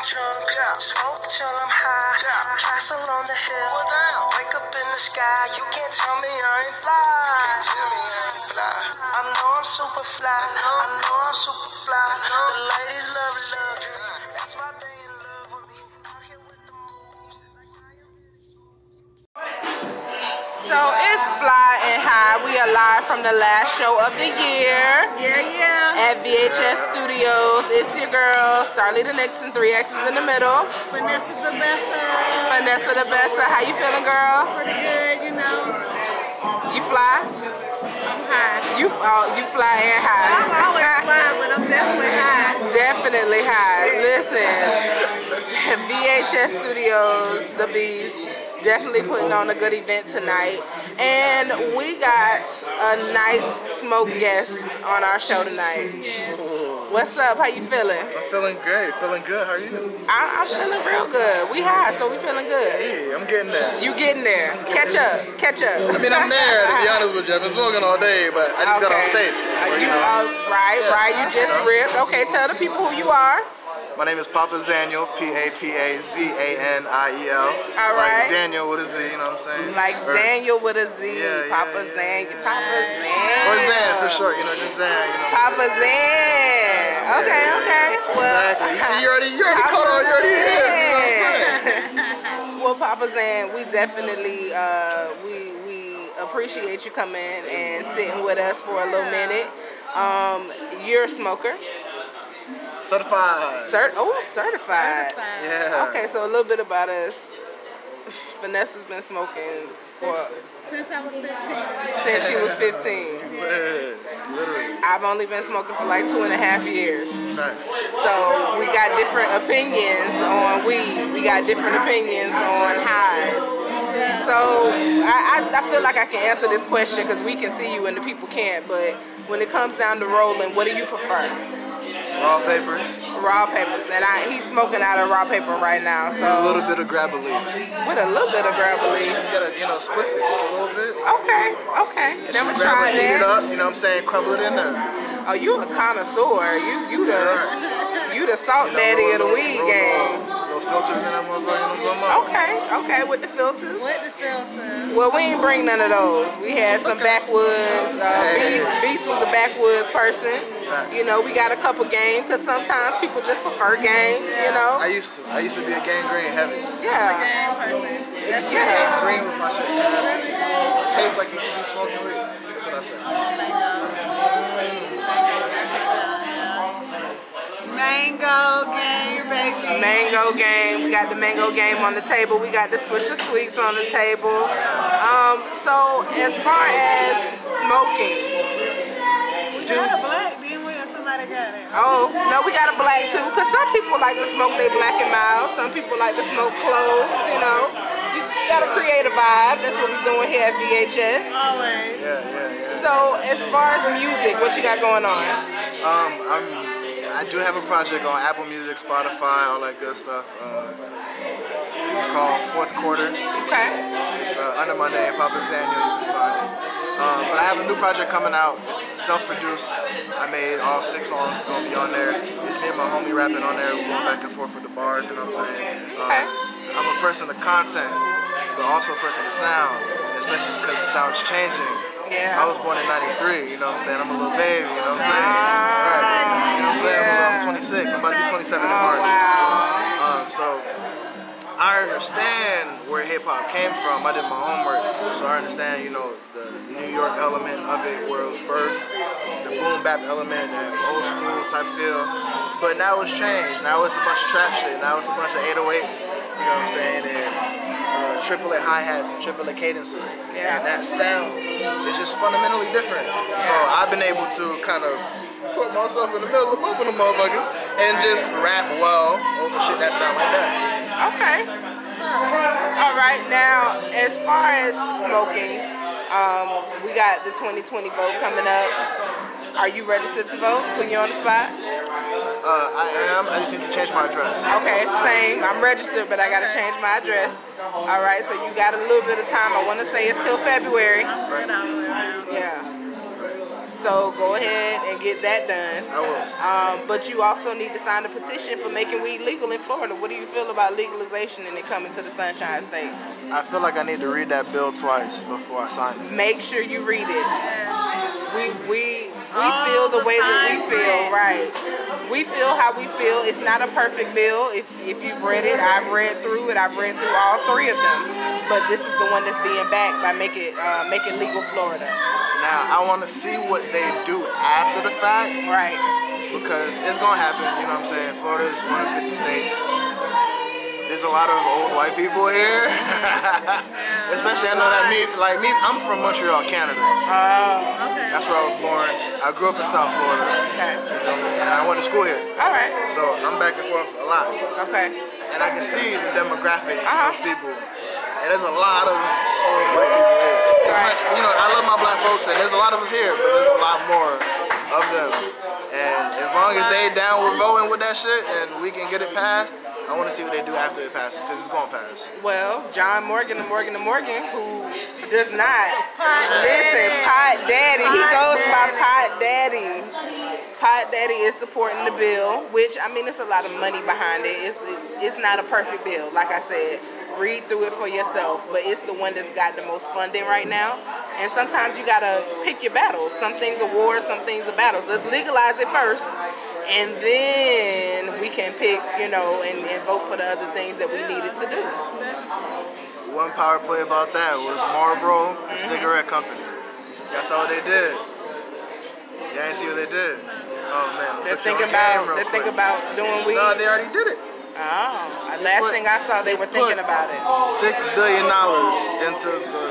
long trunk. Yeah. Smoke till I'm high. Yeah. Castle on the hill. Wake up in the sky. You can't tell me I ain't fly. You can't tell me I ain't fly. I know I'm super fly. I know I'm super fly. The ladies love luxury. From the last show of the year Yeah, yeah. at VHS Studios. It's your girl, Starlita Nixon, three X's in the middle. Vanessa the best. uh, Vanessa the Besta. How you feeling, girl? Pretty good, you know. You fly? I'm high. You oh, you fly and high. I'm always flying, but I'm definitely high. Definitely high. Listen, VHS Studios, the Beast, definitely putting on a good event tonight. And we got a nice smoke guest on our show tonight. What's up? How you feeling? I'm feeling great, feeling good. How are you? I, I'm feeling real good. We high, so we feeling good. Hey, I'm getting there. You getting there? Catch up, catch up. I mean, I'm there to be honest with you. I've been smoking all day, but I just got off stage. So you you know, oh, right, right. You just ripped. Okay, tell the people who you are. My name is Papa Zaniel, P-A-P-A-Z-A-N-I-E-L. All right. Like Daniel with a Z, you know what I'm saying? Like Or- Daniel with a Z, Yeah, Papa yeah, Zan, yeah, Papa. Zan. Or Zan for short, you know, just Zan, you know. Papa Zan. Okay, Yeah, okay. Well, Exactly. You see, you already, you already caught on, you already here. You know what I'm saying? well, Papa Zan, we definitely uh, we we appreciate you coming and sitting with us for a little minute. Um, you're a smoker, Certified. Cert- oh, certified. certified. Yeah. Okay, so a little bit about us. Vanessa's been smoking for Since I was 15. since she was 15. Yeah, Literally. I've only been smoking for like two and a half years. Facts. So we got different opinions on weed. We got different opinions on highs. So I, I, I feel like I can answer this question because we can see you and the people can't. But when it comes down to rolling, what do you prefer? Raw papers. Raw papers. And I, he's smoking out of raw paper right now. So A little bit of Grabba leaf. with a little bit of gravelly. You gotta, you know, split it just a little bit. Okay, okay. And Never Grab tried it, heat it up, you know what I'm saying? Crumble it in there. Oh, you a connoisseur. You you the you the salt You know, daddy roll of the weed roll game. Little, little filters in that motherfucker, you know what I'm talking about? Okay, okay, with the filters. With the filter. Well, we ain't bring none of those. We had some backwoods. Uh, Hey. Beast, Beast was a backwoods person. You know, we got a couple game because sometimes people just prefer game. You know, I used to. I used to be a gang green heavy. yeah, Game person. That's yeah. Gang green was my shit. really. It tastes like you should be smoking weed. That's what I said. Mango. Mango, Mango game. We got the mango game on the table. We got the Swisher Sweets on the table. Um, so as far as smoking, We got a black, didn't we? Or somebody got it? Oh, no, we got a black too. Because some people like to smoke they black and mild. Some people like to smoke cloves, you know. You got to create a vibe. That's what we're doing here at VHS. Always. Yeah, yeah, yeah. So, as far as music, what you got going on? Um, I'm. I do have a project on Apple Music, Spotify, all that good stuff. Uh, it's called Fourth Quarter. Okay. It's uh, under my name, Papa Zaniel. You can find it. Um, but I have a new project coming out. It's self-produced. I made all six songs. It's gonna be on there. It's me and my homie rapping on there. We're going back and forth with the bars. You know what I'm saying? Um, Okay. I'm a person of content, but also a person of sound, especially because the sound's changing. Yeah. I was born in '93. You know what I'm saying? I'm a little baby. You know what I'm saying? Right. You know what I'm saying? I'm, I'm 26. I'm about to be 27 in Oh, March. wow. Um, so I understand where hip hop came from. I did my homework, so I understand, you know, the New York element of it, where it was birthed, the boom bap element, that old school type feel. But now it's changed. Now it's a bunch of trap shit. Now it's a bunch of 808s. You know what I'm saying? And uh, triplet hi hats and triplet cadences. Yeah. And that sound is just fundamentally different. So I've been able to kind of put myself in the middle of both of them motherfuckers and just rap well over shit that sound like that. Okay. All right. Now, as far as smoking, um, we got the 2020 vote coming up. Are you registered to vote? Put you on the spot? Uh, I am. I just need to change my address. Okay, same. I'm registered, but I gotta change my address. All right, so you got a little bit of time. I want to say it's till February. Good all the way around. Yeah. So go ahead and get that done. I will. Um, but you also need to sign a petition for making weed legal in Florida. What do you feel about legalization and it coming to the Sunshine State? I feel like I need to read that bill twice before I sign it. Make sure you read it. We we we All feel the, the way that we feel, print. right? We feel how we feel. It's not a perfect bill. If if you've read it, I've read through it. I've read through all three of them. But this is the one that's being backed by make it uh, make it legal Florida. Now I want to see what they do after the fact Right. because it's gonna happen. You know what I'm saying? Florida is one of 50 states. There's a lot of old white people here, especially I know that me, like me, I'm from Montreal, Canada. Oh, Okay. That's where I was born. I grew up in South Florida, okay. and I went to school here. All right. So I'm back and forth a lot, Okay. and I can see the demographic Uh-huh. of people. And there's a lot of old white people here. my- you know, I love my black folks, and there's a lot of us here, but there's a lot more of them. And as long as they down with voting with that shit, and we can get it passed, I want to see what they do after it passes, because it's gonna pass. Well, John Morgan and Morgan and Morgan, who does not listen, Pot Daddy, he Pot goes by Daddy. Pot Daddy. Pot Daddy is supporting the bill, which I mean, it's a lot of money behind it. It's it's not a perfect bill, like I said. Read through it for yourself, but it's the one that's got the most funding right now. And sometimes you gotta pick your battles. Some things are wars, some things are battles. Let's legalize it first, and then we can pick, you know, and, and vote for the other things that we needed to do. One power play about that was Marlboro, the mm-hmm. cigarette company. That's all they did. Y'all ain't see what they did. Oh man, They're put you on thinking about quick. thinking about doing weed. No, they already did it. oh, last put- thing I saw, they, they were thinking about it. Six billion dollars into the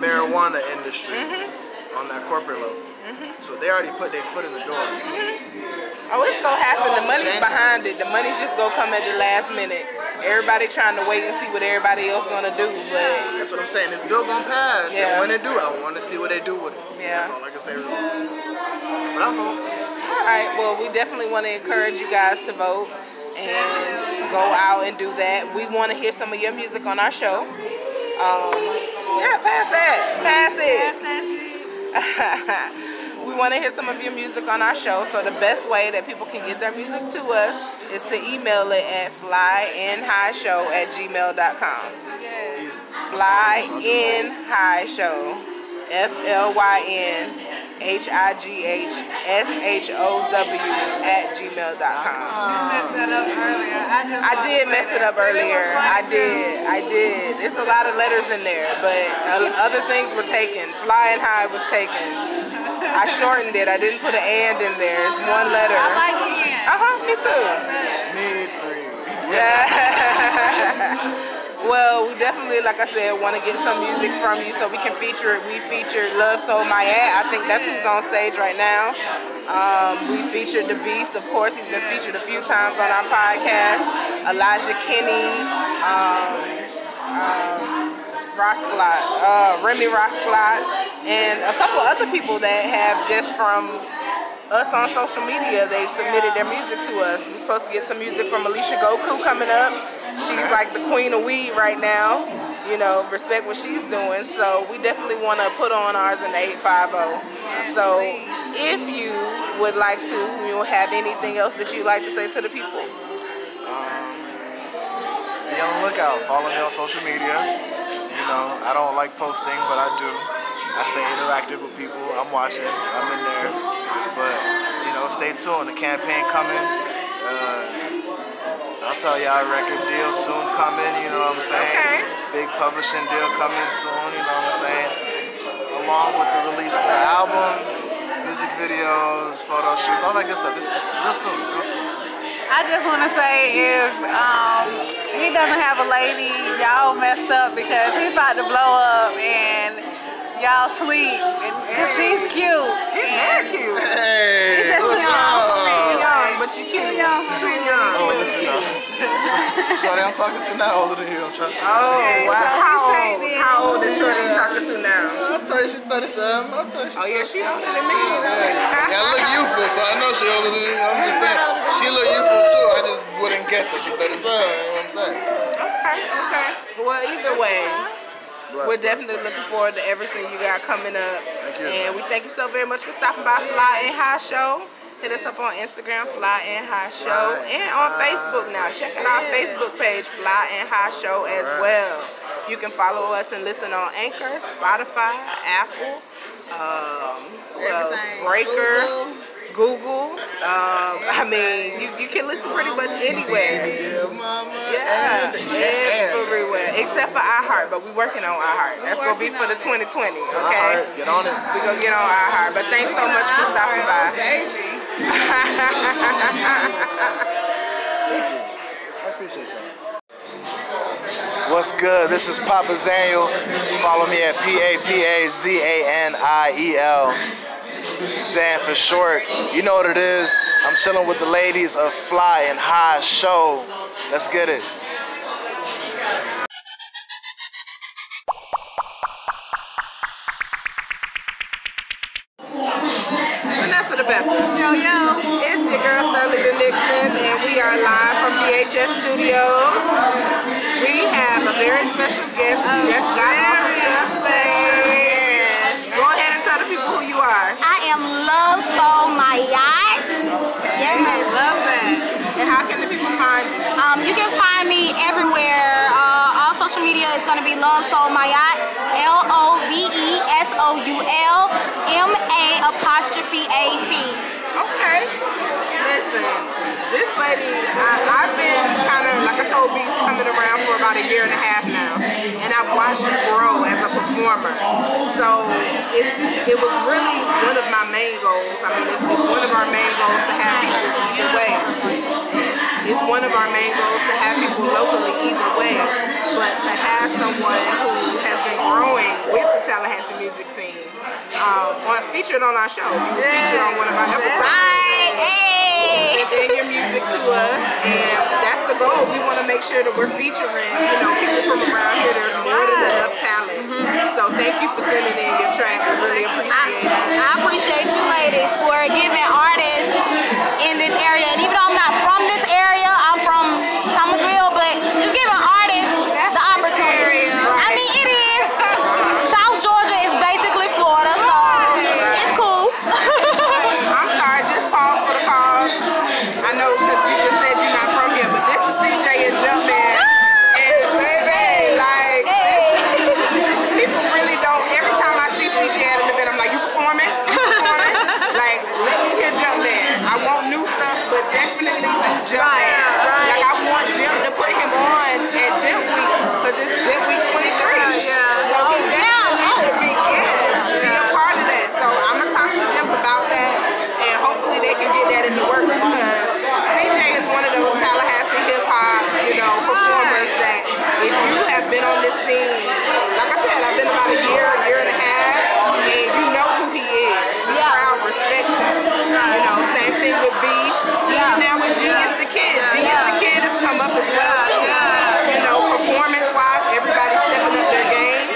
marijuana industry Mm-hmm. on that corporate level. Mm-hmm. So they already put their foot in the door. Mm-hmm. Oh, it's gonna happen. The money's behind it. The money's just gonna come at the last minute. Everybody trying to wait and see what everybody else gonna do, but That's what I'm saying. This bill gonna pass, Yeah. and when they do, I want to see what they do with it. Yeah. That's all I can say. Really. But I'm vote. all right. Well, we definitely want to encourage you guys to vote and go out and do that. We want to hear some of your music on our show. Um, yeah, pass that. Pass it. That's that shit. we want to hear some of your music on our show. So the best way that people can get their music to us is to email it at flyinhighshow at gmail.com. Yes. Fly in high show. F L Y N H I G H S H O W at gmail.com. You messed that up earlier. I just I did mess it up But it was earlier. I did. I did. It's a lot of letters in there, but uh, other things were taken. Flying high was taken. I shortened it. I didn't put an and in there. It's one letter. I like it. Uh huh. Me too. Me three. well, we definitely, like I said, want to get some music from you so we can feature it. We featured Love Soul Ma'at. I think that's who's on stage right now. Um, we featured The Beast, of course. He's been featured a few times on our podcast. Elijah Kinney, um, um, uh, Remy Rosclot, and a couple other people that have just from us on social media, they've submitted their music to us. We're supposed to get some music from Alicia Goku coming up. She's like the queen of weed right now. You know, respect what she's doing. So we definitely want to put on ours in the 850. So if you would like to, you have anything else that you'd like to say to the people? Um, be on the lookout. Follow me on social media. You know, I don't like posting, but I do. I stay interactive with people. I'm watching. I'm in there. But you know, stay tuned. The campaign coming. I'll tell y'all record deal soon coming. You know what I'm saying? Okay. Big publishing deal coming soon. You know what I'm saying? Along with the release for the album, music videos, photo shoots, all that good stuff. It's, it's real soon. Real soon. I just want to say if um, he doesn't have a lady, y'all messed up because he's about to blow up and y'all sleep because he's cute. He's very cute. Hey, What's young. up? young, but you Too young. Too young. Oh, listen up. Shorty, I'm talking to now older than you, trust me. Oh, wow. How old? How old is Shorty you talking to now? I'll tell you she's 37. I'll tell you Oh, yeah, she older than me. Yeah, I look youthful, so I know she older than you. I'm just saying, she look youthful too. I just wouldn't guess that she's 37. You know what I'm saying? Okay, okay. Well, either way, Bless, We're definitely bless. looking forward to everything you got coming up. Thank you. And we thank you so very much for stopping by Fly and High Show. Hit us up on Instagram, Fly and High Show, Fly and on High. Facebook now. Check out our Facebook page, Fly and High Show, as Alright. well. You can follow us and listen on Anchor, Spotify, Apple, um? Breaker, Google. Um, I mean, you, you can listen pretty much anywhere. Yeah. Everywhere except for iHeart, but we're working on iHeart. That's gonna be for the 2020. Okay, get on it. we gonna get on iHeart. But thanks so much for stopping by. What's good? This is Papa Zaniel. Follow me at P A P A Z A N I E L. Zan for short. You know what it is. I'm chilling with the ladies of Fly and High Show. Let's get it. Special guest who just got off of the stage. Go ahead and tell the people who you are. I am Love Soul Ma'at. Yes. Love that. And how can the people find you? Um, you can find me everywhere. Uh, all social media is going to be Love Soul Ma'at. L O V E S O U L M A apostrophe A T. Okay. Listen, lady, I, I've been kind of, like I told Beast, coming around for about a year and a half now. And I've watched you grow as a performer. So it was really one of my main goals. I mean, it's, it's one of our main goals to have people either way. It's one of our main goals to have people locally either way. But to have someone who has been growing with the Tallahassee music scene, um, on, featured on our show. You were featured on one of our episodes. Send your music to us, and that's the goal. We want to make sure that we're featuring, you know, people from around here. There's more than enough talent. So thank you for sending in your track. We really I, appreciate it. I appreciate you ladies for giving artists in this area, and even though I'm not from this area, I'm from Thomasville, but just giving artists the opportunity. I mean, it is. South Georgia is basically Florida, so it's cool. I'm sorry, just pause for the cause. I know because you just said you're not from here, but this is CJ and Jumpman. And baby, like, this is, people really don't, every time I see CJ at an event, I'm like, you performing? You performing? like, let me hear Jumpman. I want new stuff, but definitely do Jumpman. Right, right. Like, I want them to put him on at Dip Week, because it's Dip Week 23. yeah. So he Oh, definitely yeah. should be, yes, be a part of that. So I'm gonna talk to them about that, and hopefully they can get that in the works because CJ is one of those Tallahassee hip hop, you know, performers that if you have been on this scene, like I said, I've been about a year, a year and a half, and you know who he is. The Yeah. crowd respects him. You know, same thing with Beast. Yeah. Even now with Genius the Kid. Genius Yeah. the Kid has come up as well Yeah, too. yeah. You know, performance wise, everybody's stepping up their game.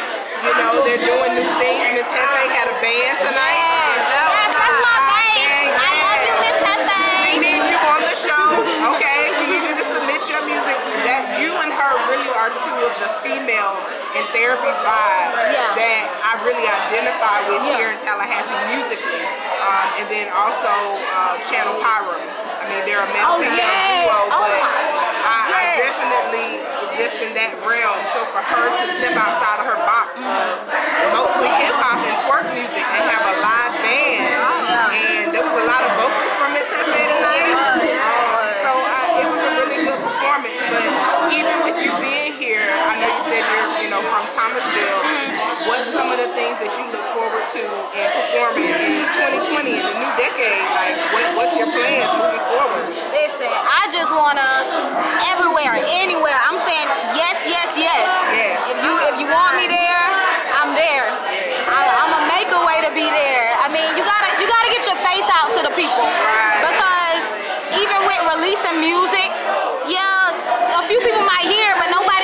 You know, they're doing new things. Miss Hefe had a band tonight. Yes, yes, that's my babe. I love you, Miss We Hefe. need you on the show, okay? We need you to submit your music. That you and her really are two of the female in therapy's vibe Yeah. that I really identify with Yeah. here in Tallahassee musically. Um, and then also uh, Channel Pyro. I mean, they're a male Oh, yes. duo, Oh, but my- I, I definitely just in that realm. So for her to step outside of her box of mostly hip hop and twerk music and have a live band, Yeah. and there was Wanna everywhere, anywhere. I'm saying yes, yes, yes. Yes. If you if you want me there, I'm there. I, I'm gonna make a way to be there. I mean, you gotta you gotta get your face out to the people because even with releasing music, yeah, a few people might hear, it, but nobody's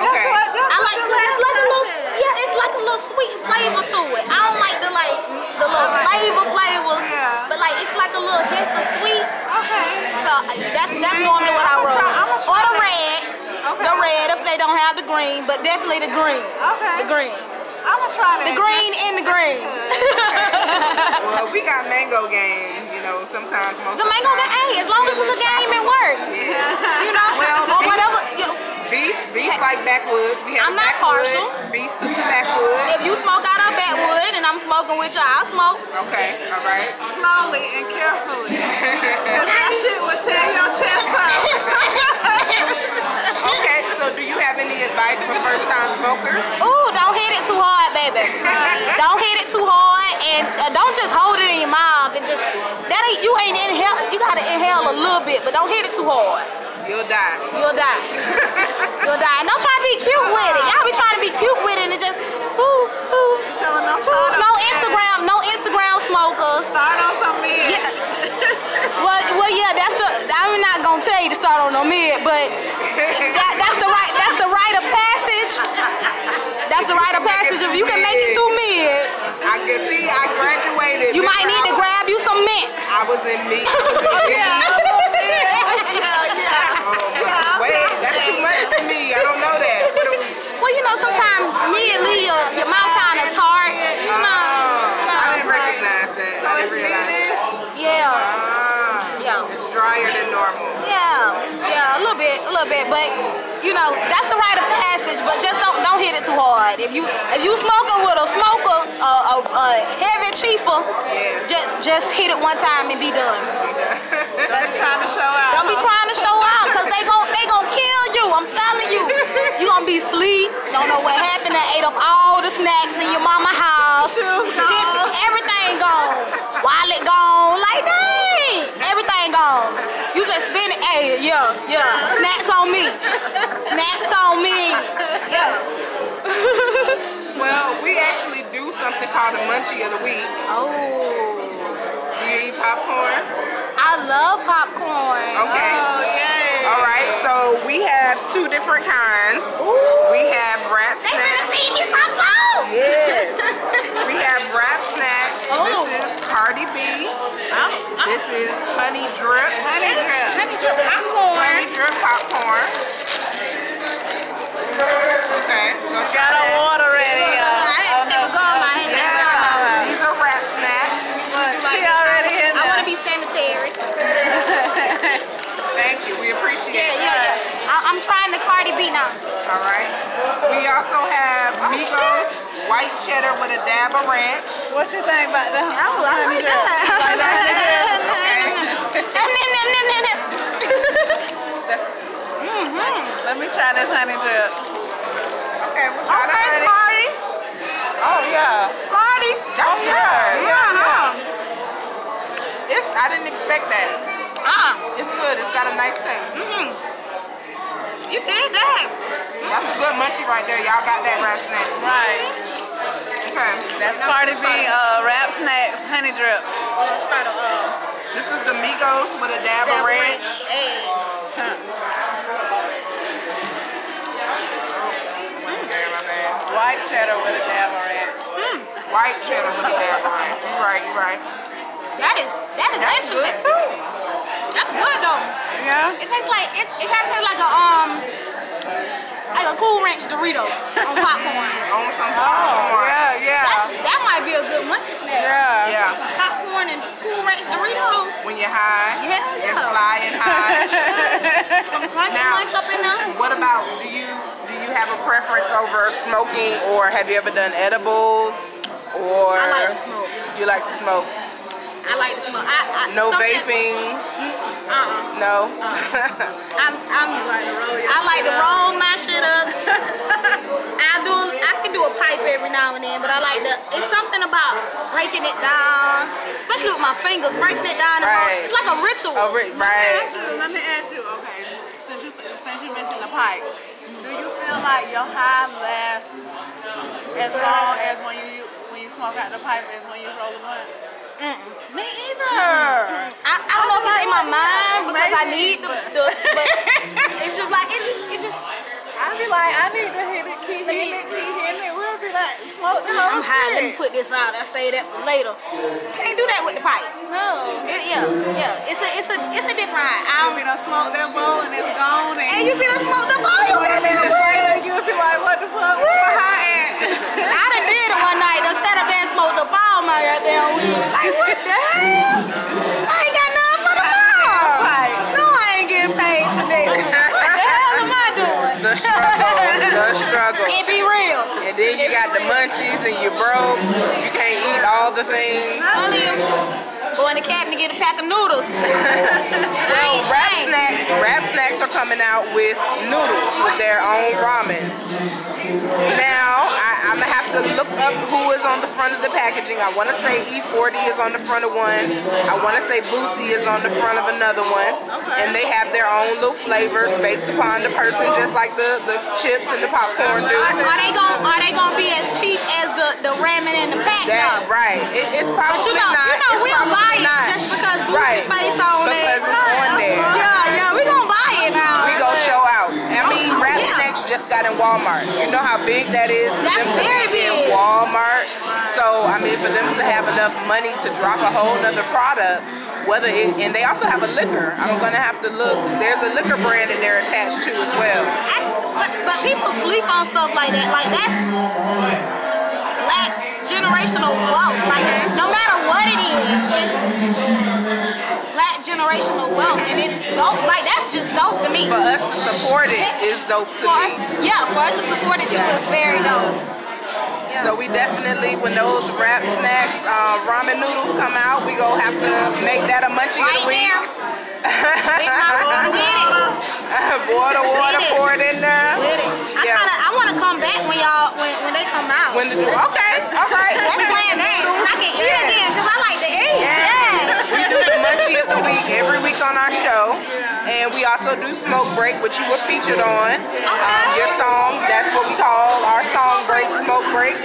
That's Okay. what, that's I like it's like a little yeah, it's like a little sweet flavor to it. I don't like the like the little flavor flavors, Yeah. but like it's like a little hint of sweet. Okay. So that's that's normally what I roll. try- I'ma try Or the that. red, Okay. the red if they don't have the green, but definitely the green. Okay. The green, I'm gonna try that. the green and the green. Well, we got mango game. You know, sometimes most the mango game, hey, as long as it's a game, it works. Yeah. You know, Well, or whatever. You, Beast, beast like backwoods. We have I'm not backwood. partial. Beast took the backwood. if you smoke out of backwood and I'm smoking with you, I'll smoke. Okay, all right. Slowly and carefully. Cause that shit will tear your chest up. Okay, so do you have any advice for first-time smokers? Ooh, don't hit it too hard, baby. don't hit it too hard, and uh, don't just hold it in your mouth and just that ain't you ain't inhale. You gotta inhale a little bit, but don't hit it too hard. You'll die. You'll die. You'll die. And don't try to be cute with it. Y'all be trying to be cute with it and just ooh ooh. Telling ooh. No Instagram, no Instagram smokers. Start on some mid. Yeah. Well, well, yeah, that's the. I'm not gonna tell you to start on no mid, but that, that's the right. That's the rite of passage. That's the rite of passage. If you can make it through mid, I can see I graduated. you might need to grab you some mints. I was in me. I was in me. A little bit, a little bit, but you know that's the rite of passage. But just don't don't hit it too hard. If you if you smoking with a smoker, a, a, a heavy chiefer, just just hit it one time and be done. That's trying to show out. Don't be trying to show out, cause they gon' they gon' kill you. I'm telling you, you gonna be asleep. Don't know what happened. I ate up all the snacks in your mama house. Everything gone. Wallet gone. Like dang, everything gone. You just spend it. Hey, yeah, yeah. Snacks on me. Snacks on me. Yeah. Well, we actually do something called a munchie of the week. oh, Do you eat popcorn? I love popcorn. Okay. Oh, yay. All right, so we have two different kinds. Ooh. We have Rap Snacks. They finna feed me food. Yes. We have Rap Snacks. Oh. This is Cardi B. This is Honey Drip. Honey drip. Honey drip popcorn. Honey Drip popcorn. Okay. Try Got a water ready. Uh, I had to take a gum. I had to take a gum. Yeah. These are Rap Snacks. Look, she already in there. I want to be sanitary. Thank you. We appreciate Yeah, it. yeah, yeah. I, I'm trying the Cardi B now. All right. We also have Oh, Migos white cheddar with a dab of ranch. What you think about the Oh, I honey like that. Like the honey drip? Let me try this honey drip. Okay, we'll try Okay, that. Cardi. Oh, yeah. Cardi. That's good. Yeah, yeah. It's, I didn't expect that. Ah, It's good. It's got a nice taste. Mmm. You did that. That's a good munchie right there. Y'all got that Rap Snack. Right. Okay. That's Cardi B uh, Rap Snacks honey drip. Let's try the uh, This is the Migos with a dab of ranch. Hey. White cheddar with a dab of ranch. White cheddar with a dab of ranch. You right, you right. That is that is That's good interesting. too. That's good though. Yeah? It tastes like it, it kind of tastes like a um like a Cool Ranch Dorito on popcorn. On some Oh, popcorn. yeah, yeah. That, that might be a good munchie snack. Yeah. Yeah. Popcorn and Cool Ranch Doritos. When you're high. Yeah, You're yeah. flying high. Some crunchy Now- lunch up in there. what about, do you do you have a preference over smoking or have you ever done edibles? Or I like to smoke. you like to smoke? I like to smoke. I, I, No something- vaping? Uh-uh. No? Uh-uh. I'm, I'm like to roll your I like to roll my shit up. I do. I can do a pipe every now and then, but I like to. It's something about breaking it down, especially with my fingers, breaking it down. and roll- Right. It's like a ritual. Oh, ri- Let me ask you, let me ask you, okay, since you since you mentioned the pipe, do you feel like your high lasts As long as when you when you smoke out the pipe as when you roll the blunt. Me either. I, I don't know if it's in my mind because I need the, the but it's just like it just it just I be like, I need to hit it, keep hitting it, keep hitting it. We'll be like, smoke the whole I'm high. Let me put this out. I say that for later. Can't do that with the pipe. No. It, yeah, yeah. It's a it's a it's a different high. I don't, done smoked that bowl and it's gone. And, and you be done smoked up all your Wait a minute, goddamn later, you be like, what the fuck? Where high at? I all my goddamn weed. Like what the hell? I ain't got nothing for tomorrow. Right. No, I ain't getting paid today. what the hell am I doing? The struggle, the struggle. It be real. And then you got the munchies and you're broke. You can't eat all the things. Him. Go in the cabinet get a pack of noodles. Ain't Rap. Snacks, Rap Snacks are coming out with noodles with their own ramen. Now, I, I'm gonna have to look up who is on the front of the packaging. I want to say E40 is on the front of one. I want to say Boosie is on the front of another one. Okay. And they have their own little flavors based upon the person, just like the, the chips and the popcorn do. Are, are they gonna are they gonna be as cheap as the the ramen in the pack? That, though? right. It, it's probably But you know, not. you know, It's we'll buy it not. just because Boosie Right. face on it. Because it's on there. Yeah, yeah, we gonna buy it now. We go show out. I oh, mean, Oh, Rap yeah. Snacks just got in Walmart. You know how big that is for That's them to very be in big. Walmart. So I mean, for them to have enough money to drop a whole nother product, whether it and they also have a liquor. I'm gonna have to look. There's a liquor brand that they're attached to as well. I, but, but people sleep on stuff like that. Like that's black generational wealth. Like no matter what it is, it's black generational wealth, and it's dope. Like that's just dope to me. For us to support it is dope to For us, yeah, for us to support it too is very dope. So we definitely, when those Rap Snacks uh, ramen noodles come out, we gonna have to make that a munchie Right of the week. Boil the water, pour it in there. With it. I Yeah. kinda, I wanna come back when y'all, when, when they come out. When the, okay, all right. Let's plan that. I can eat Yes. again, cause I like to eat. Yes. Yes. We do munchie of the week every week on our show. And we also do Smoke Break, which you were featured on. Um, your song, that's what we call our song break, Smoke Breaks.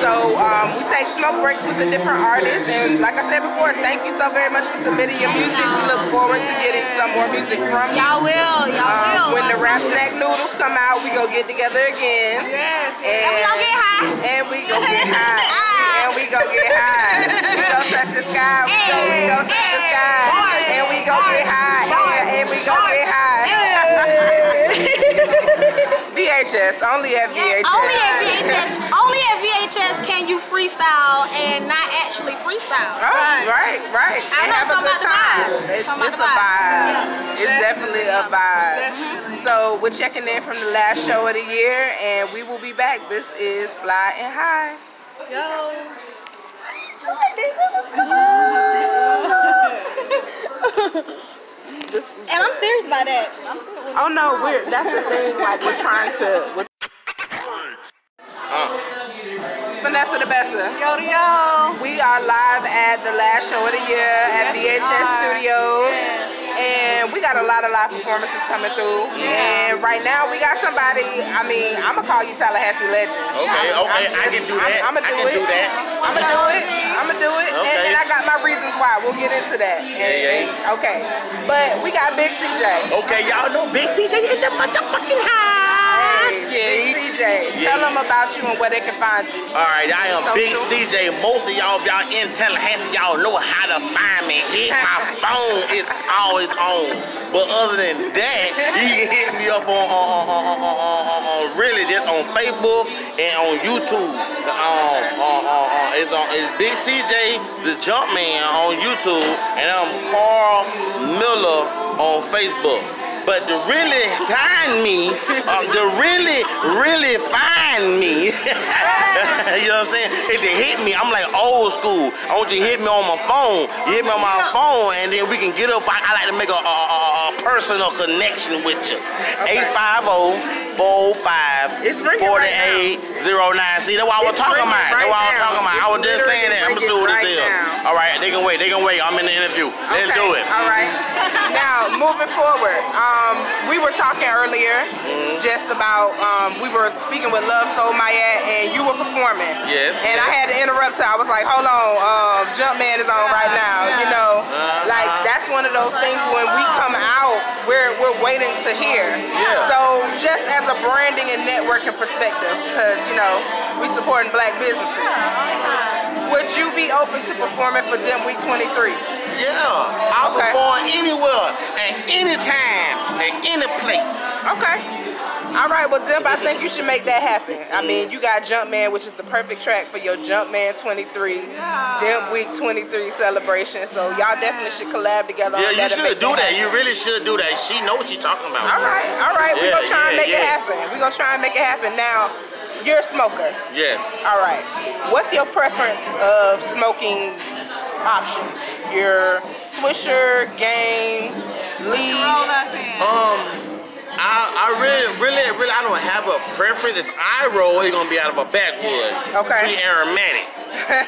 So um, we take smoke breaks with the different artists. And like I said before, thank you so very much for submitting your music. We look forward to getting some more music from you. Y'all will, y'all Um, will. when the Rap Snack Noodles come out, we go get together again. Yes, And we gonna get high. And we go get high. and we go get high. We go touch the sky. We go, we go touch the sky. We go get high. And, and we go get high. VHS, only at VHS. Only at VHS. Only at VHS can you freestyle and not actually freestyle. Oh, right, right. I And know have something about the vibe. It's, it's a vibe. Yeah. It's definitely a vibe. Definitely. Mm-hmm. So we're checking in from the last show of the year, and we will be back. This is Fly and High. Yo. This was And I'm serious about that. Oh no, we're that's the thing. Like we're trying to. We're, uh. Vanessa the Bessa. Yo, yo. We are live at the last show of the year at Yes, we VHS. Studios. Yes. And we got a lot of live performances coming through. Yeah. And right now we got somebody, I mean, I'm gonna call you Tallahassee legend. Okay, I'm- okay, I'm I can do that. I'm, gonna I do it. do that. I'm gonna do it. I'm gonna do it. And, Okay. and I got my reasons why. We'll get into that. And- yeah. and- okay. But we got Big CJ. Okay, y'all know Big CJ in the motherfucking house. Hey, Big CJ. Tell them about you and where they can find you. All right, I am So Big cool. CJ. Most of y'all, if y'all in Tallahassee, y'all know how to find me. Hit my phone is always on. But other than that, you can hit me up on, on, on, on, really just on Facebook and on YouTube. Um, it's on it's Big CJ the Jumpman on YouTube, and I'm Carl Miller on Facebook. But to really find me, um, to really, really find me, you know what I'm saying? If they hit me, I'm like old school. I want you to hit me on my phone. You hit me on my phone, and then we can get up. I, I like to make a, a, a, a personal connection with you. 850 405 It's ringing right 4809. See, that's what I was It's talking ringing about. That's what I was now. talking about. I was just saying that. I'm gonna see what this ringing is. All right, they can wait. They can wait. I'm in the interview. Let's Okay, do it. All right. now, moving forward, um, we were talking earlier Mm-hmm. just about um, we were speaking with Love Soul Ma'at, and you were performing. Yes, And I had to interrupt her. I was like, "Hold on, um, Jumpman is on right now." You know, Uh-huh. like that's one of those things when we come out, we're we're waiting to hear. Yeah. So just as a branding and networking perspective, because you know we supporting black businesses. Yeah, Would you be open to performing for Dem Week 23? Yeah, I'll Okay. perform anywhere, at any time, at any place. Okay. All right, well, Dimp, I think you should make that happen. I mean, you got Jumpman, which is the perfect track for your Jumpman 23, Dimp Week 23 celebration. So y'all definitely should collab together Yeah, on you that. should do that. happen. You really should do that. She knows what she's talking about. All right, all right. We're going to try and yeah, make it happen. We're going to try and make it happen. Now, you're a smoker. Yes. All right. What's your preference of smoking options? Your Swisher, Game, Leaf? Roll up in. Um, I, I really, really, really, I don't have a preference. If I roll, it's gonna be out of a backwood. Okay. Sweet aromatic.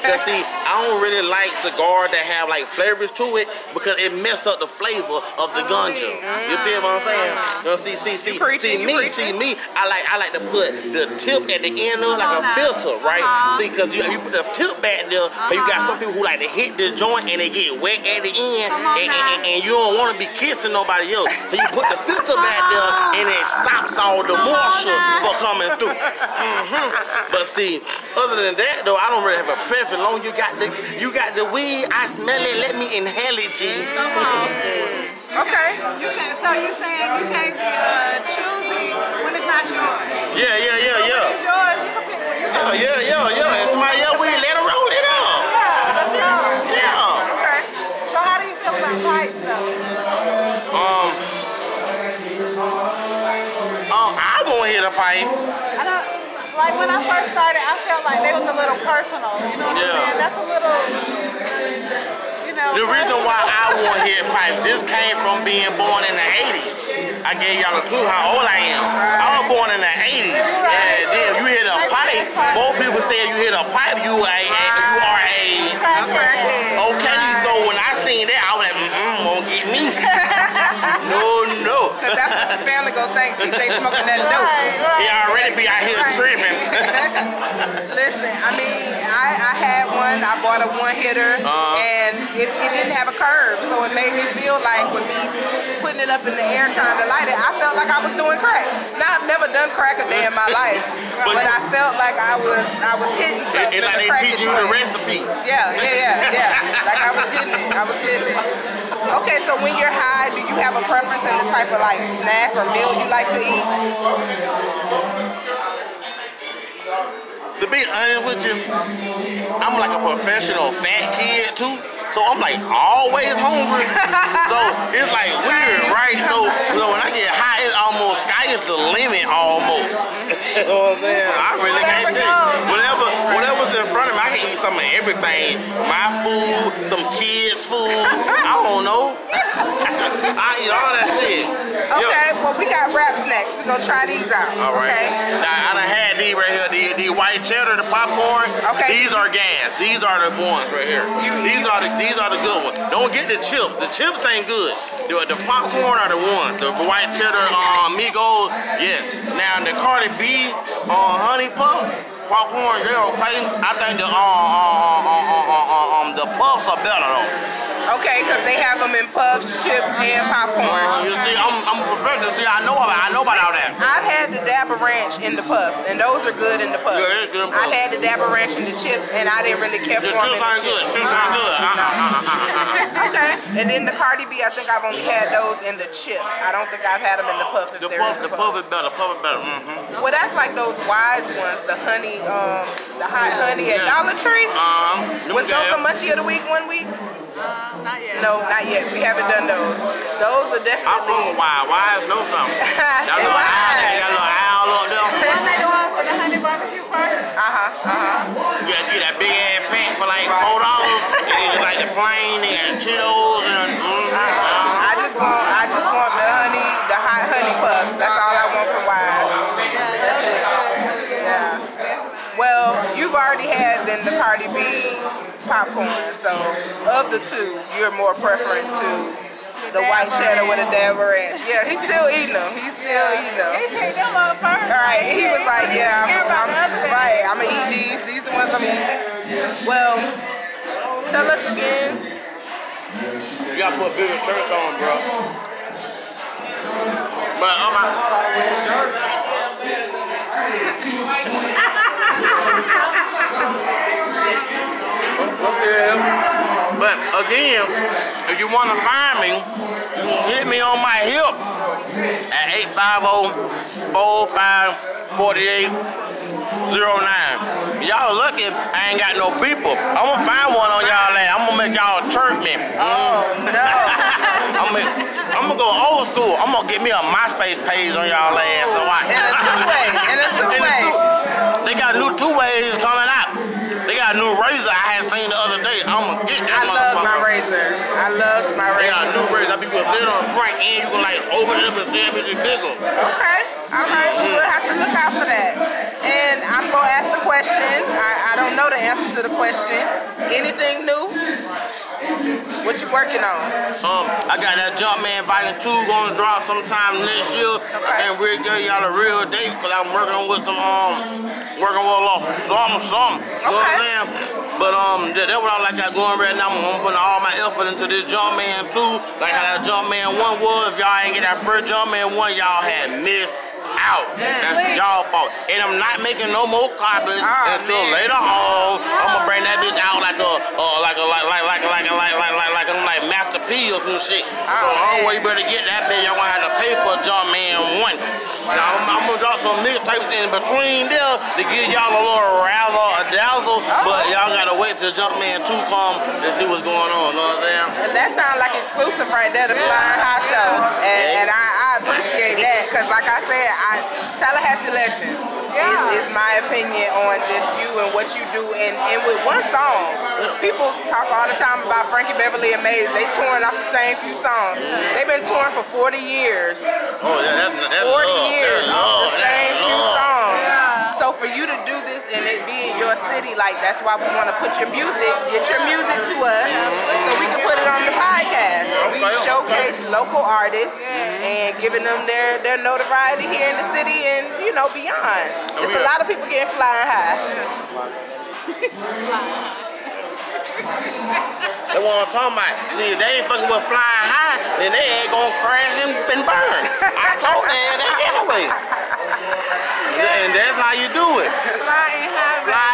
Cause see, I don't really like cigars that have like flavors to it because it mess up the flavor of the ganja. You feel what I'm saying? You know, see, see, see, see me, see me. I like, I like to put the tip at the end of it like a filter, right? See, cause you, you put the tip back there, but you got some people who like to hit the joint and they get wet at the end, and, and, and you don't want to be kissing nobody else. So you put the filter back there and it stops all the moisture for coming through. hmm But see, other than that though, I don't really have a preference. Long you got the you got the weed, I smell it. Let me inhale it, G. Come on. Okay. You can, so you saying you can't be uh, choosy when it's not yours. Yeah, yeah, yeah, When yeah. it's yours, you can pick what you Yeah, want. yeah, yeah, yeah. It's my else weed, when I first started, I felt like they was a little personal. You know what Yeah. I'm saying? That's a little, you know. The reason why. I won't hit pipe, this came from being born in the 80s. I gave y'all a clue how old I am. I was born in the 80s. And then you hit a pipe, most people say if you hit a pipe, you, a, a, you are a... Crackhead. Okay, so when I seen that, I was like, mm-mm, won't get me. no, no. Cause that's what the family go think. See, they smoking that dope. Right, right. He already be out here Right. tripping. Listen, I mean, I, I had one. I bought a one hitter, Uh-huh. and it, it didn't have a curve, so it made me feel like with me putting it up in the air trying to light it, I felt like I was doing crack. Now I've never done crack a day in my life, But- but, I felt like I was I was hitting something. It's like in they teach you the recipe. Yeah, yeah, yeah, yeah. Like I was getting it. I was getting it. Okay, so when you're high, do you have a preference in the type of like snack or meal you like to eat? To be honest with you, I'm like a professional fat kid too. So I'm like always hungry. so it's like weird, right? So, so when I get high, it's almost sky is the limit almost. you know what I'm saying? I really can't Whatever goes. Whatever whatever's in front of me, I can eat some of everything. My food, some kids' food. I don't know. I eat all that shit. Yo, Okay, well we got Rap Snacks. We gonna try these out. all right. Okay. Now, I done had these right here, the, the white cheddar, the popcorn. Okay. These are gas. These are the ones right here. these are the these are the good ones. Don't get the chips. The chips ain't good. The, the popcorn are the ones. The white cheddar, uh, Migos, yeah. Now the Cardi B, uh, honey puffs, popcorn, they're okay. I think the um, um, um, um, um, um, the puffs are better though. Okay, because they have them in puffs, chips, and popcorn. You see, I'm, I'm a professional. See, I know about I know about all that. I've had the Dabber Ranch in the puffs, and those are good in the puffs. Yeah, they're good I've had the Dabber Ranch in the chips, and I didn't really care The for them chips the good. chips. Chips ain't good. Uh, uh, uh, uh, uh, uh. Okay, and then the Cardi B, I think I've only had those in the chip. I don't think I've had them in the puff. If The they're puff, the puff is better. Puff is better. Mm-hmm. Well, that's like those wise ones, the honey, um, the hot honey at Yeah. Dollar Tree. Um, Was those a munchie of the week one week? Uh, not yet. No, not yet. We haven't done those. Those are definitely. I definitely. fuck with Wise. Wise know something. That They little owl, wise. that little owl up there. When they the ones with the honey barbecue first? Uh huh. Uh huh. You gotta get that big ass pack for like four dollars. And you like the plain, they got Cheetos already had than the Cardi B popcorn. So of the two, you're more preferring to the white cheddar with a dab of ranch. Yeah, he's still eating them. He's still eating them. He picked them up first. All right, he was like, yeah, I'm, Care about I'm, the other bag. right, I'm gonna eat these. These the ones I'm eating. Well, tell us again. You gotta put bigger shirts on, bro. But I'm not. What the hell? But again, if you want to find me, hit me on my hip at 850-4548-09. Y'all lucky I ain't got no people. I'm gonna find one on y'all land. I'm gonna make y'all chirp me. Oh no. I'm gonna, I'm gonna go old school. I'm gonna get me a MySpace page on y'all ass. So I In a two-way, in a two-way. They got new two ways coming out. They got a new razor I had seen the other day. I'm gonna get that I love my razor. I loved my razor. They got a new razor. I be gonna sit on the front end. You can like open it up and see it bitch is bigger. Okay. All right. We will have to look out for that. And I'm gonna ask the question. I, I don't know the answer to the question. Anything new? What you working on? Um, I got that Jumpman Volume 2 gonna drop sometime next year. Okay. And we'll give y'all a real date because I'm working with some, um, working with a little something, something. You know what I'm Okay. saying? But um, that, that's what I like got going right now. I'm, putting all my effort into this Jumpman 2. Like how that Jumpman 1 was. If y'all ain't get that first Jumpman 1, y'all had missed out. That's y'all fault. And I'm not making no more copies Ah, until man. later on. I'm gonna bring that bitch out like a, uh, like a, like, like, like, like, like, like, like, like Master P or some shit. So man. only way you better get that bitch, y'all gonna have to pay for Jumpman 1. Now, I'm, I'm gonna drop some mixtapes in between there to give y'all a little razzle or dazzle, but oh. y'all gotta wait till Jumpman 2 come to see what's going on, you know what I'm saying? And that sounds like exclusive right there, the Flying High Show. And, and I, I appreciate that because, like I said, I Tallahassee Legend Yeah. is, is my opinion on just you and what you do. And, and with one song, people talk all the time about Frankie Beverly and Maze. They touring off the same few songs. They've been touring for 40 years. Oh, yeah, that's, that's 40 love. years That's off love. the same That's few love. songs. Your city, like that's why we want to put your music, get your music to us, so we can put it on the podcast. We showcase local artists and giving them their their notoriety here in the city and you know beyond. There's a lot of people getting flying high. That's what I'm talking about. See, if they ain't fucking with flying high, then they ain't gonna crash and, and burn. I told them that anyway. And that's how you do it. Flying high. Flying high, baby. Show.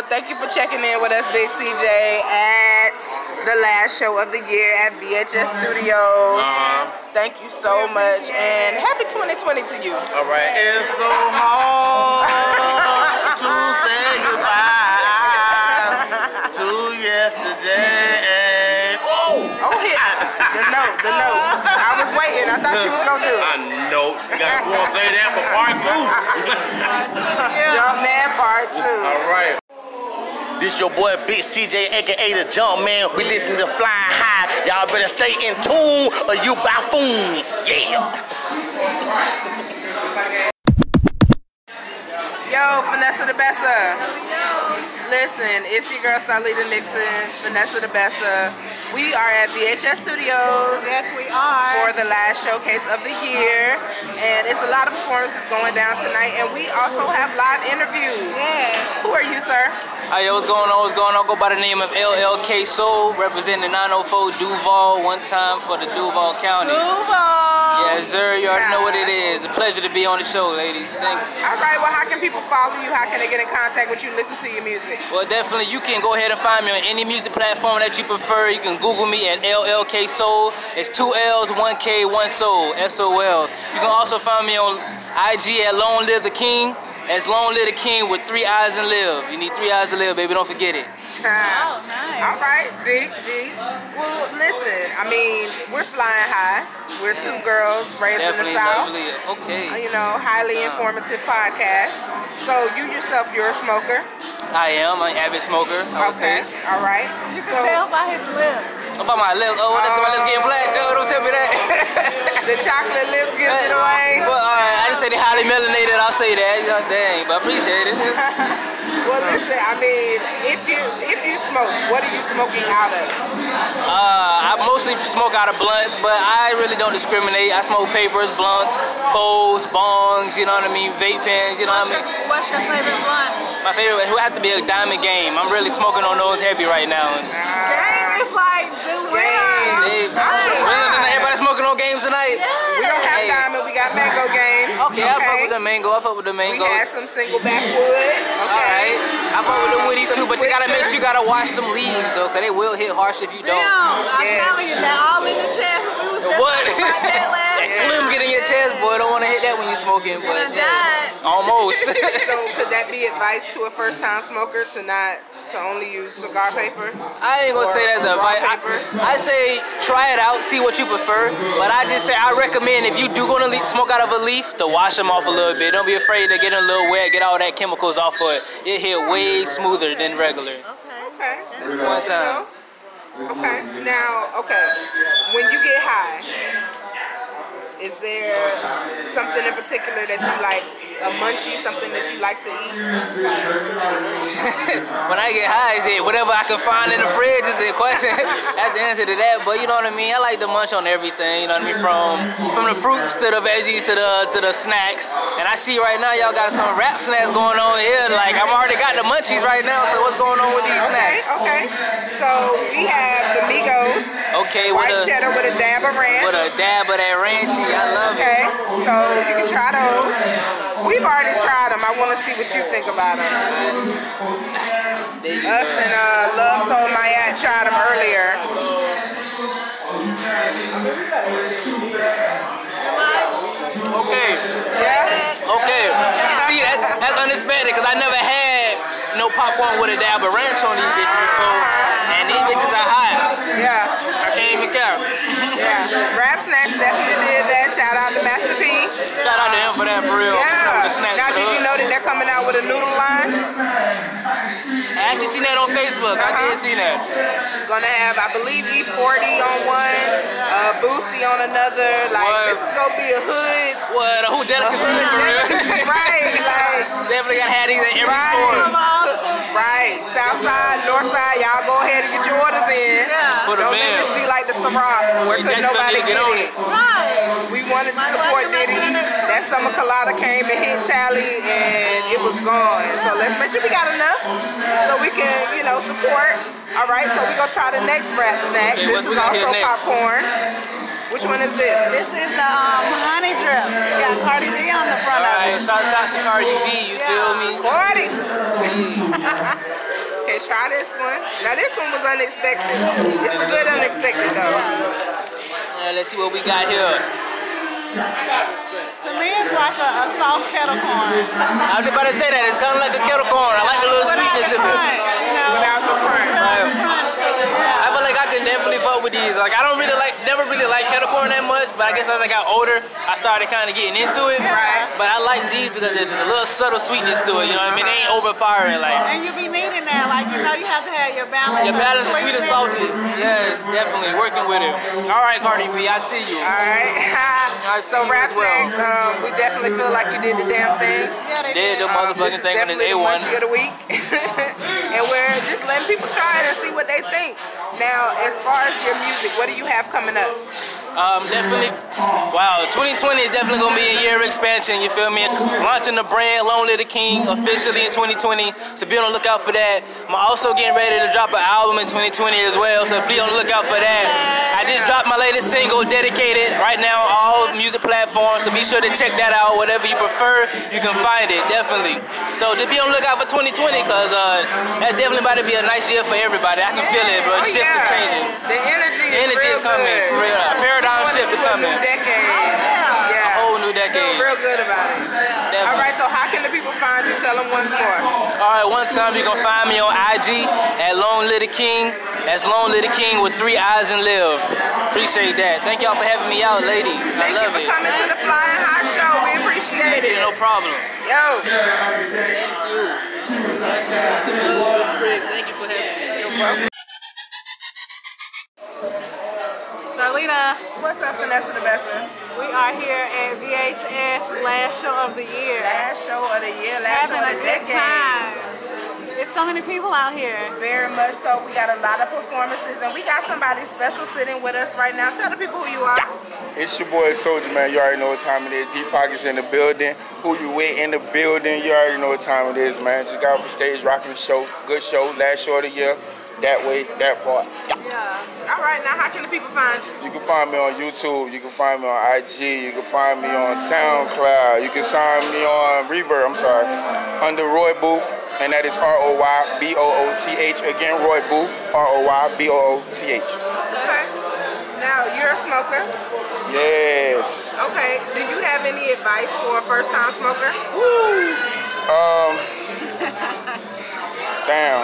Well, thank you for checking in with us, Big CJ, at the last show of the year at VHS Studios. Uh-huh. Thank you so much, and happy 2020 to you. All right. It's so hard to say goodbye to yesterday. Whoa! Oh, hit the note, the note. I was waiting. I thought you was gonna do it. I know. You gotta go and say that for part two. Jump Man Part Two. All right. This your boy Big CJ, aka the Jump Man. We listen to Flying High. Y'all better stay in tune or you buffoons. Yeah. Yo, Vanessa the Bessa. Listen, it's your girl Starlita Nixon, Vanessa the Bessa. We are at VHS Studios Yes, we are. for the last showcase of the year, and it's a lot of performances going down tonight. And we also have live interviews. Yes. Who are you, sir? Hi, yo, what's going on? What's going on? Go by the name of LLK Soul, representing 904 Duval, one time for the Duval County. Duval. Yes, sir. You already know what it is. A pleasure to be on the show, ladies. Thank you. All right. Well, how can people follow you? How can they get in contact with you? Listen to your music. Well, definitely, you can go ahead and find me on any music platform that you prefer. You can Google me at LLK Soul. It's two L's, one K, one Soul, S-O-L. You can also find me on IG at Long Live the King. That's Long Live the King with three eyes and live. You need three eyes to live, baby. Don't forget it. Oh, nice. All right, D, D. Well, listen, I mean, we're flying high. We're two girls raised Definitely, in the South. lovely. Okay. Uh, you know, highly informative podcast. So you yourself, you're a smoker. I am. I'm an avid smoker, I would Okay. say. All right. You can so, tell by his lips. About my lips. Oh, what is my lips getting black? No, don't tell me that. The chocolate lips gives it away. Well, all right. I didn't say they highly melanated. I'll say that. You know, dang, but I appreciate it. Well, listen, I mean, if you if you smoke, what are you smoking out of? Uh, I mostly smoke out of blunts, but I really don't discriminate. I smoke papers, blunts, bowls, bongs. You know what I mean? Vape pens. You know what I mean? What's your favorite blunt? My favorite would have to be a diamond game. I'm really smoking on those heavy right now. Game is like the winner. Hey, really, everybody smoking on games tonight? We don't have Hey. diamond, we got mango game. Okay, I fuck with the mango. I fuck with the mango. We had some single backwood. Okay. Alright. I fuck with the woodies too, Some but you gotta make sure you gotta wash them leaves though, cause they will hit harsh if you don't. I'm Yeah. telling you, that all in the chest. We was just What? talking about that last that flim get in your chest, boy. Don't wanna hit that when you smoking, but yeah, almost. So could that be advice to a first time smoker to not to only use cigar paper? I ain't gonna say that's advice. I? I say try it out, see what you prefer. But I just say I recommend if you do gonna le- smoke out of a leaf, to wash them off a little bit. Don't be afraid to get a little wet, get all that chemicals off of it. It hit way smoother than regular. Okay. Okay. One time. Okay. Now, okay. When you get high, is there something in particular that you like, a munchie, something that you like to eat? when I get high, is it whatever I can find in the fridge is the question. That's the answer to that. But you know what I mean? I like to munch on everything, you know what I mean? From from the fruits to the veggies to the to the snacks. And I see right now y'all got some Rap Snacks going on here. Like I'm already got the munchies right now, so what's going on with these Okay, snacks? okay. So we have the Migos, Okay, with white a cheddar with a dab of ranch. with a dab of that ranchy. I love it. Okay, so you can try those. We've already tried them. I want to see what you think about them. Us and uh, Love Soul Ma'at tried them earlier. Okay. Yeah. Okay. See, that, that's unexpected because I never had no popcorn with a dab of ranch on these bitches before. And these bitches are hot. Yeah. I can't even count. Yeah. Rap Snacks definitely did that. Shout out to Shout out to him for that for real. Yeah. Now, did you know that they're coming out with a noodle line? I actually seen that on Facebook. I Uh-huh. did see that. Gonna have, I believe, E40 on one, uh, Boosie on another. Like, What? this is gonna be a hood. What? A hood delicacy for real? right. Like, Definitely gotta have these at every Right. store. right. South side, north side, y'all go ahead and get your orders in. This be like the Ciroc, where could nobody get get on it. it. Right. We wanted to support like to make Diddy. That summer colada came and hit Tally and it was gone. So let's make sure we got enough so we can, you know, support. All right, so we're gonna try the next rap snack. Okay, this is also popcorn. Which one is this? This is the um, honey drip. You got Cardi B on the front of Alright, it. shout out to Cardi B, you feel me? Party. okay, try this one. Now this one was unexpected. It's a good unexpected though. Yeah, let's see what we got here. To me, it's like a, a soft kettle corn. I was about to say that. It's kind of like a kettle corn. I like the little Without sweetness the in it. crunch, you know? Without the crunch. Like, crunch to yeah. I feel like I can definitely fuck with these. Like I don't really like, like kettle corn that much, but I guess as I got older, I started kind of getting into it. Right. But I like these because there's a little subtle sweetness to it. You know what I mean? They ain't overpowering. Like And you be needing that. Like, you know, you have to have your balance. your of balance is sweet and salty. Yes, definitely working with it. All right, Cardi B, I see you. All right. I so see you rap as well. snacks, um, we definitely feel like you did the damn thing. Yeah, they Did did. the motherfucking This is thing on his the A1. munchie of the week. and we're just letting people try it and see what they think. Now, as far as your music, what do you have coming up? Um, definitely. Wow, 2020 is definitely gonna be a year of expansion. You feel me? Launching the brand Long Live the King officially in 2020. So be on the lookout for that. I'm also getting ready to drop an album in 2020 as well. So be on the lookout for that. I just dropped my latest single, Dedicated, right now on all music platforms. So be sure to check that out. Whatever you prefer, you can find it definitely. So just be on the lookout for 2020, cause uh, that's definitely about to be a nice year for everybody. I can feel it, bro. Oh, Shift yeah. is changing. The energy, The energy real is coming, good. for real. A paradigm shift is into a coming. New decade. Oh, yeah. Yeah. whole new Feel decade. real good about it. All right, so how can the people find you? Tell them once more. All right, one time you can find me on IG at Long Live the King. That's Long Live the King with three eyes and live. Appreciate that. Thank y'all for having me out, ladies. I Thank love you it. for coming to the Fly High Show. We appreciate it. No problem. Yo. Thank you for having me. Vanessa. What's up, Vanessa the Bessa? We are here at VHS last show of the year. Last show of the year, last Having show of the year. Having a good decade. time. There's so many people out here. Very much so. We got a lot of performances, and we got somebody special sitting with us right now. Tell the people who you are. It's your boy Soldier Man. You already know what time it is. Deep Pockets in the building. Who you with in the building? You already know what time it is, man. Just got off the stage, rocking the show. Good show. Last show of the year. That way, that part. Yeah. All right, now how can the people find you? You can find me on YouTube. You can find me on IG. You can find me on SoundCloud. You can find me on Reverb. I'm sorry. Under Roy Booth, and that is R O Y B O O T H. Again, Roy Booth. R O Y B O O T H. Okay. Now you're a smoker. Yes. Okay. Do you have any advice for a first-time smoker? Um. damn.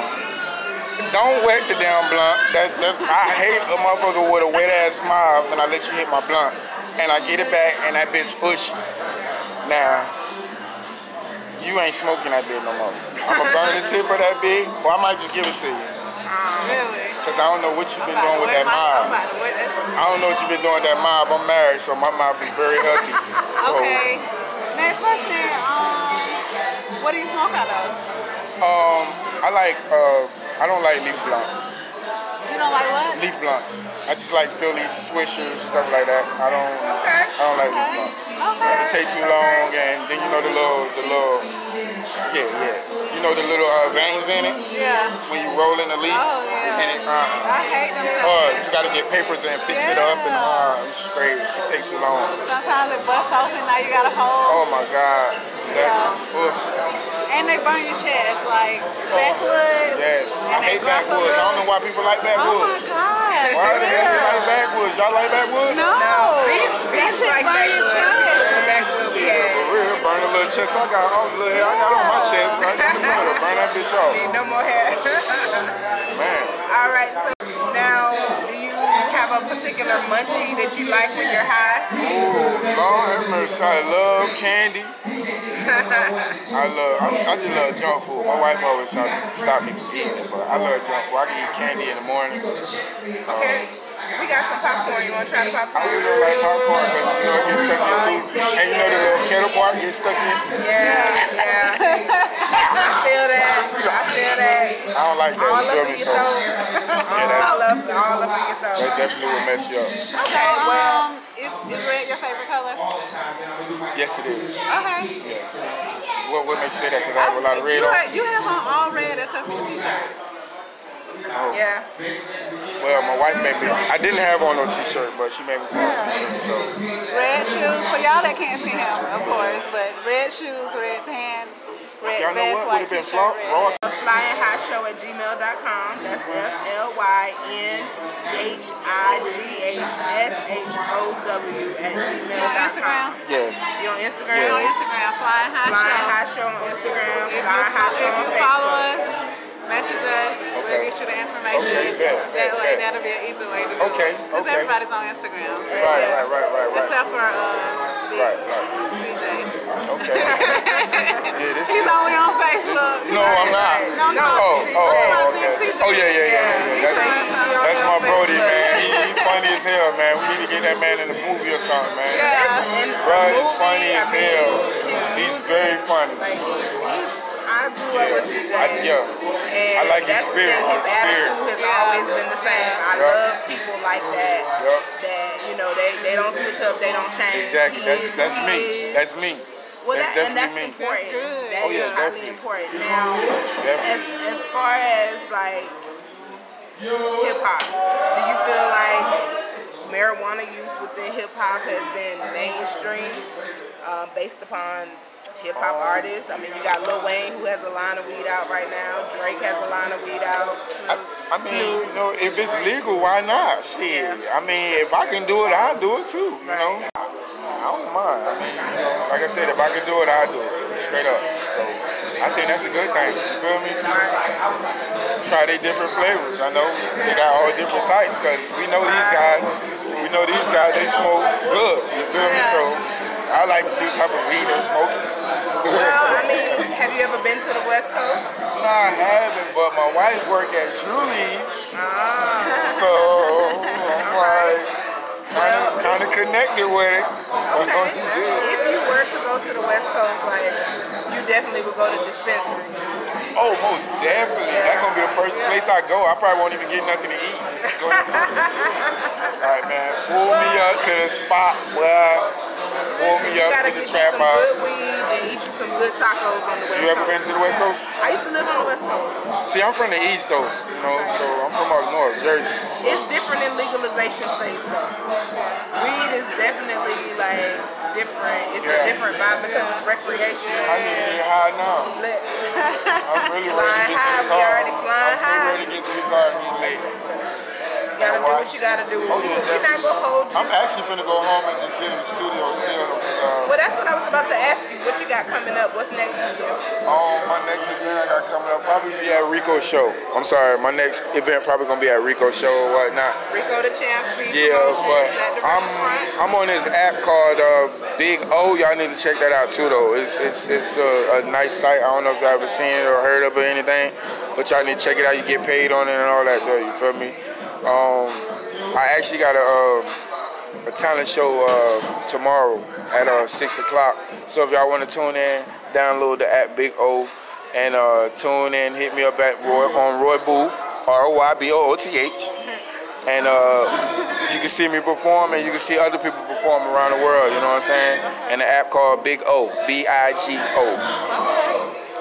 Don't wet the damn blunt. That's that's. I hate a motherfucker with a wet ass smile and I let you hit my blunt, and I get it back and that bitch ushy. Now, you ain't smoking that bitch no more. I'ma burn the tip of that big, or I might just give it to you. Really? Cause I don't know what you've been doing with that I'm mob. about to wet that. I don't know what you've been doing with that mob. I'm married, so my mouth is very healthy. So, Okay. Next question. Um, what do you smoke out of? um, I like. Uh, I don't like leaf blunts. You don't like what? leaf blunts. I just like Philly swishers, stuff like that. I don't, Okay. I don't like leaf blunts. Okay. It takes too long, and then you know the little, the little, yeah, yeah. You know the little uh, veins in it Yeah. when you roll in the leaf, Oh, yeah. and it, uh, I hate them. things. you gotta get papers and fix it up, and uh, it's straight. It take too long. Sometimes it busts open. Now you got to hold. Oh my God, that's, ugh, And they burn your chest like backwoods. yes. I And they hate backwoods. I don't know why people like backwoods. Oh my god. Why the hell you Yeah. like backwoods? Y'all like backwoods? No. Beach, That beach shit like burn your backwoods. chest. Backwoods, Shit, yeah. for real, burn a little chest. I got all the little hair I got on my chest. I got the middle. Burn that bitch off. Need no more hair. Man. All right. So now, do you have a particular munchie that you like when you're high? Ooh, Lord have mercy. I love candy. I love, I, I just love junk food. My wife always try to stop me from eating it, but I love junk food. I can eat candy in the morning. Okay. We got some popcorn. You want to try the I popcorn? really don't like popcorn because you know it gets stuck in your oh. tooth. And you know the little kettle part gets stuck in. Yeah, yeah. I feel that. I feel that. I don't like that. All You feel me? So throat. yeah, All that's, up, all up in your that definitely will mess you up. Okay, well, Um, is, is red your favorite color? Yes, it is. Okay. Yes. What, what makes you say that? Because I have a lot of red you, on. have, you have on all red except for your t-shirt. yeah. Well, my wife made me. I didn't have on no t-shirt, but she made me put on a t-shirt. So Red shoes for y'all that can't see him, of course, but red shoes, red pants, red y'all know vest, what? white Would have been t-shirt, raw. red. raw Flyinghighshow at gmail.com. That's F L Y N H I G H S H O W at You on gmail.com. Instagram? yes. You on Instagram? You on Instagram, Flying High Flying Show. High Show on Instagram. If you, Flying High Show if on you follow us, message us, we'll get you the information. Okay, bet, that bet, way, bet. that'll be an easy way to do Okay, it. Because okay. everybody's on Instagram. Right, right, right, right, right. Except for uh, Big Right, right. Yeah, this. He's this- only on Facebook. No, I'm not. No, no. Oh, oh, oh, oh okay. Oh yeah, yeah, yeah, yeah. That's, that's my Brody, man. He, he funny as hell, man. We need to get that man in a movie or something, man. Yeah. Bro, he's funny as hell. He's very funny. He's, I grew up with CJ. I, yeah. And I like his spirit, his His spirit. attitude has Yeah. always been the same. I love people like that. That you know they, they don't switch up, they don't change. Exactly. He That's is that's me. is. That's me. Well, that's that, and that's me. important. That's good. That Oh, is yeah, highly definitely. important. Now, as as far as like hip hop, do you feel like marijuana use within hip hop has been mainstream um, based upon hip hop artists? I mean, you got Lil Wayne who has a line of weed out right now. Drake has a line of weed out. I, I mean, you know, if it's legal, why not? Shit. Yeah. I mean, if I can do it, I'll do it too. You know, I don't mind. I mean, you know, like I said, if I can do it, I'll do it. Straight up. So I think that's a good thing. You feel me? Try their different flavors. I know they got all different types because we know these guys. We know these guys. They smoke good. You feel me? So I like to see what type of weed they're smoking. Well, I mean, have you ever been to the West Coast? No, I haven't, but my wife work at Trulieve, Ah. so I'm like, kind of kind of connected with it. Okay. if you were to go to the West Coast, like you definitely would go to dispensaries. Oh, most definitely. That's gonna be the first place I go. I probably won't even get nothing to eat. Just go first. All right, man. Pull me up to the spot where pull me You up gotta the trap house. and eat you some good tacos on the West You ever Coast. been to the West Coast? I used to live on the West Coast. See, I'm from the East though, you know, so I'm from up north, Jersey. So It's different in legalization states though. Weed is definitely like different. It's a different vibe because it's recreational. I need to get high now. I'm really ready to get to the car. already flying I'm so high. ready to get to the car and get late. You gotta do what you gotta do. Oh, yeah, We're not gonna hold you. I'm actually finna go home and just get in the studio still. Uh, Well, that's what I was about to ask you. What you got coming up? What's next for you? Um, my next event I got coming up probably be at Rico Show. I'm sorry, my next event probably gonna be at Rico Show or whatnot. Rico the Champ Speed Yeah, but Promotions at the I'm. I'm on this app called uh, Big O. Y'all need to check that out too, though. It's it's it's a, a nice site. I don't know if y'all ever seen it or heard of it or anything, but y'all need to check it out. You get paid on it and all that, though. You feel me? Um, I actually got a um, a talent show uh, tomorrow at uh, six o'clock. So if y'all want to tune in, download the app Big O and uh, tune in. Hit me up at Roy on Roy Booth, R O Y B O O T H and uh, you can see me perform and you can see other people perform around the world, you know what I'm saying? And the app called Big O, B-I-G-O.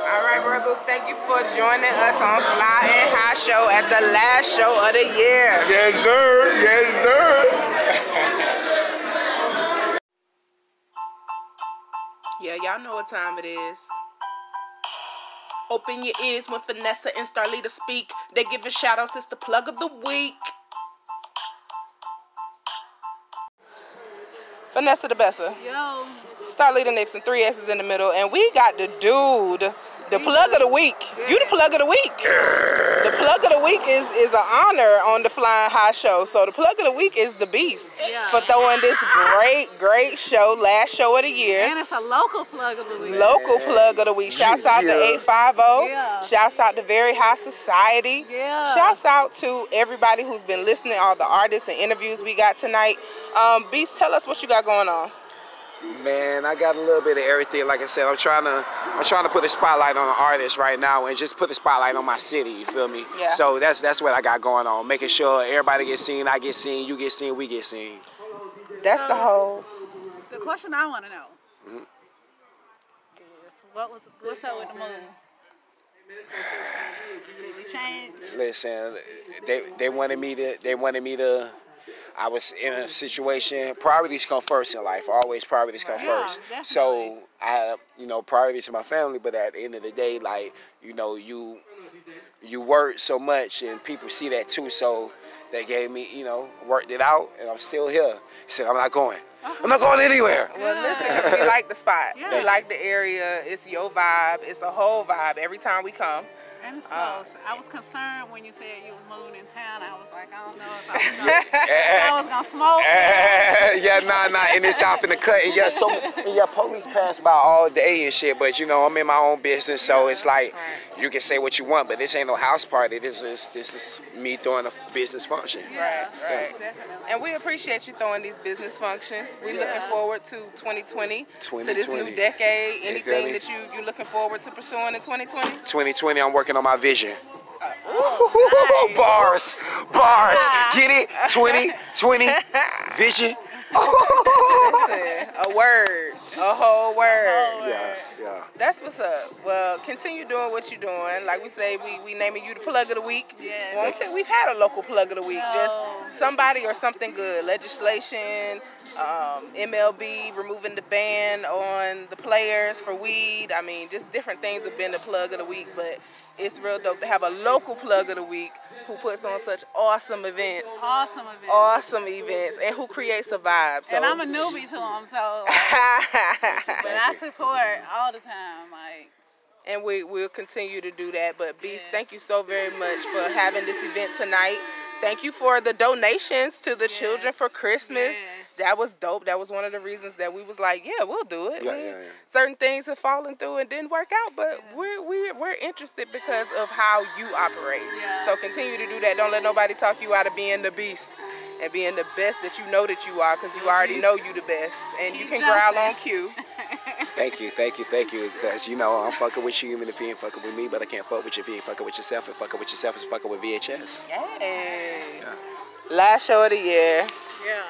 All right. Thank you for joining us on Fly and High Show at the last show of the year. Yes, sir. Yes, sir. Yeah, y'all know what time it is. Open your ears when Vanessa and Starlita speak. They giving shout outs. It's the plug of the week. Vanessa the Bessa. Yo. Starlita Nixon, three X's in the middle, and we got the dude, the plug of the week. You the plug of the week. The plug of the week is is an honor on the Flying High Show. So the plug of the week is the Beast Yeah. for throwing this great, great show, last show of the year. And it's a local plug of the week. Local plug of the week. Shouts out to 850. Shouts out to Very High Society. Yeah. Shouts out to everybody who's been listening, all the artists and interviews we got tonight. Um, Beast, tell us what you got going on. Man, I got a little bit of everything. Like I said, I'm trying to I'm trying to put a spotlight on an artist right now and just put a spotlight on my city. You feel me? Yeah. So that's that's what I got going on. Making sure everybody gets seen, I get seen, you get seen, we get seen. That's the whole. The question I want to know is what was what's up with the moon? Did we change? Listen, they they wanted me to they wanted me to I was in a situation. Priorities come first in life. Always priorities come Yeah, first. definitely. So I you know, priorities to my family. But at the end of the day, like you know, you you work so much, and people see that too. So they gave me, you know, worked it out, and I'm still here. He said I'm not going. I'm not going anywhere. Well, listen, we like the spot. Yeah. We like the area. It's your vibe. It's a whole vibe every time we come. And it's Uh. I was concerned when you said you were moving in town. I was like, I don't know if I was gonna, I was gonna smoke. yeah, nah, nah, and it's out in the cut, and yeah, so yeah, police pass by all day and shit. But you know, I'm in my own business, so it's like you can say what you want, but this ain't no house party. This is this is me doing a business function. Right, right. Definitely. And we appreciate you throwing these business functions. We looking forward to 2020, to this new decade. Anything me? that you you looking forward to pursuing in 2020? 2020, I'm working on my vision. Uh, ooh, bars, bars, get it? 2020 vision. Listen, a word, a whole word. Yeah, yeah. That's what's up. Well, continue doing what you're doing. Like we say, we we naming you the plug of the week. Yeah. Well, I think we've had a local plug of the week. No. Just somebody or something good. Legislation, um, MLB removing the ban on the players for weed. I mean, just different things have been the plug of the week. But it's real dope to have a local plug of the week who puts on such awesome events. Awesome event. Awesome events and who creates a vibe. So And I'm a newbie to them, so but I support all the time. Like, and we will continue to do that. But Beast, Yes. thank you so very much for having this event tonight. Thank you for the donations to the children for Christmas. Yes. That was dope. That was one of the reasons that we was like, yeah, we'll do it. Yeah, yeah, yeah. Certain things have fallen through and didn't work out, but we're, we're we're interested because of how you operate. Yeah. So continue to do that. Don't let nobody talk you out of being the beast. and being the best that you know that you are because you already know you the best and you Keep can growl on cue. Thank you, thank you, thank you. Cause you know I'm fucking with you even if you ain't fucking with me, but I can't fuck with you if you ain't fucking with yourself. And fucking with yourself is fucking with VHS. Yay. Yeah. Last show of the year. Yeah.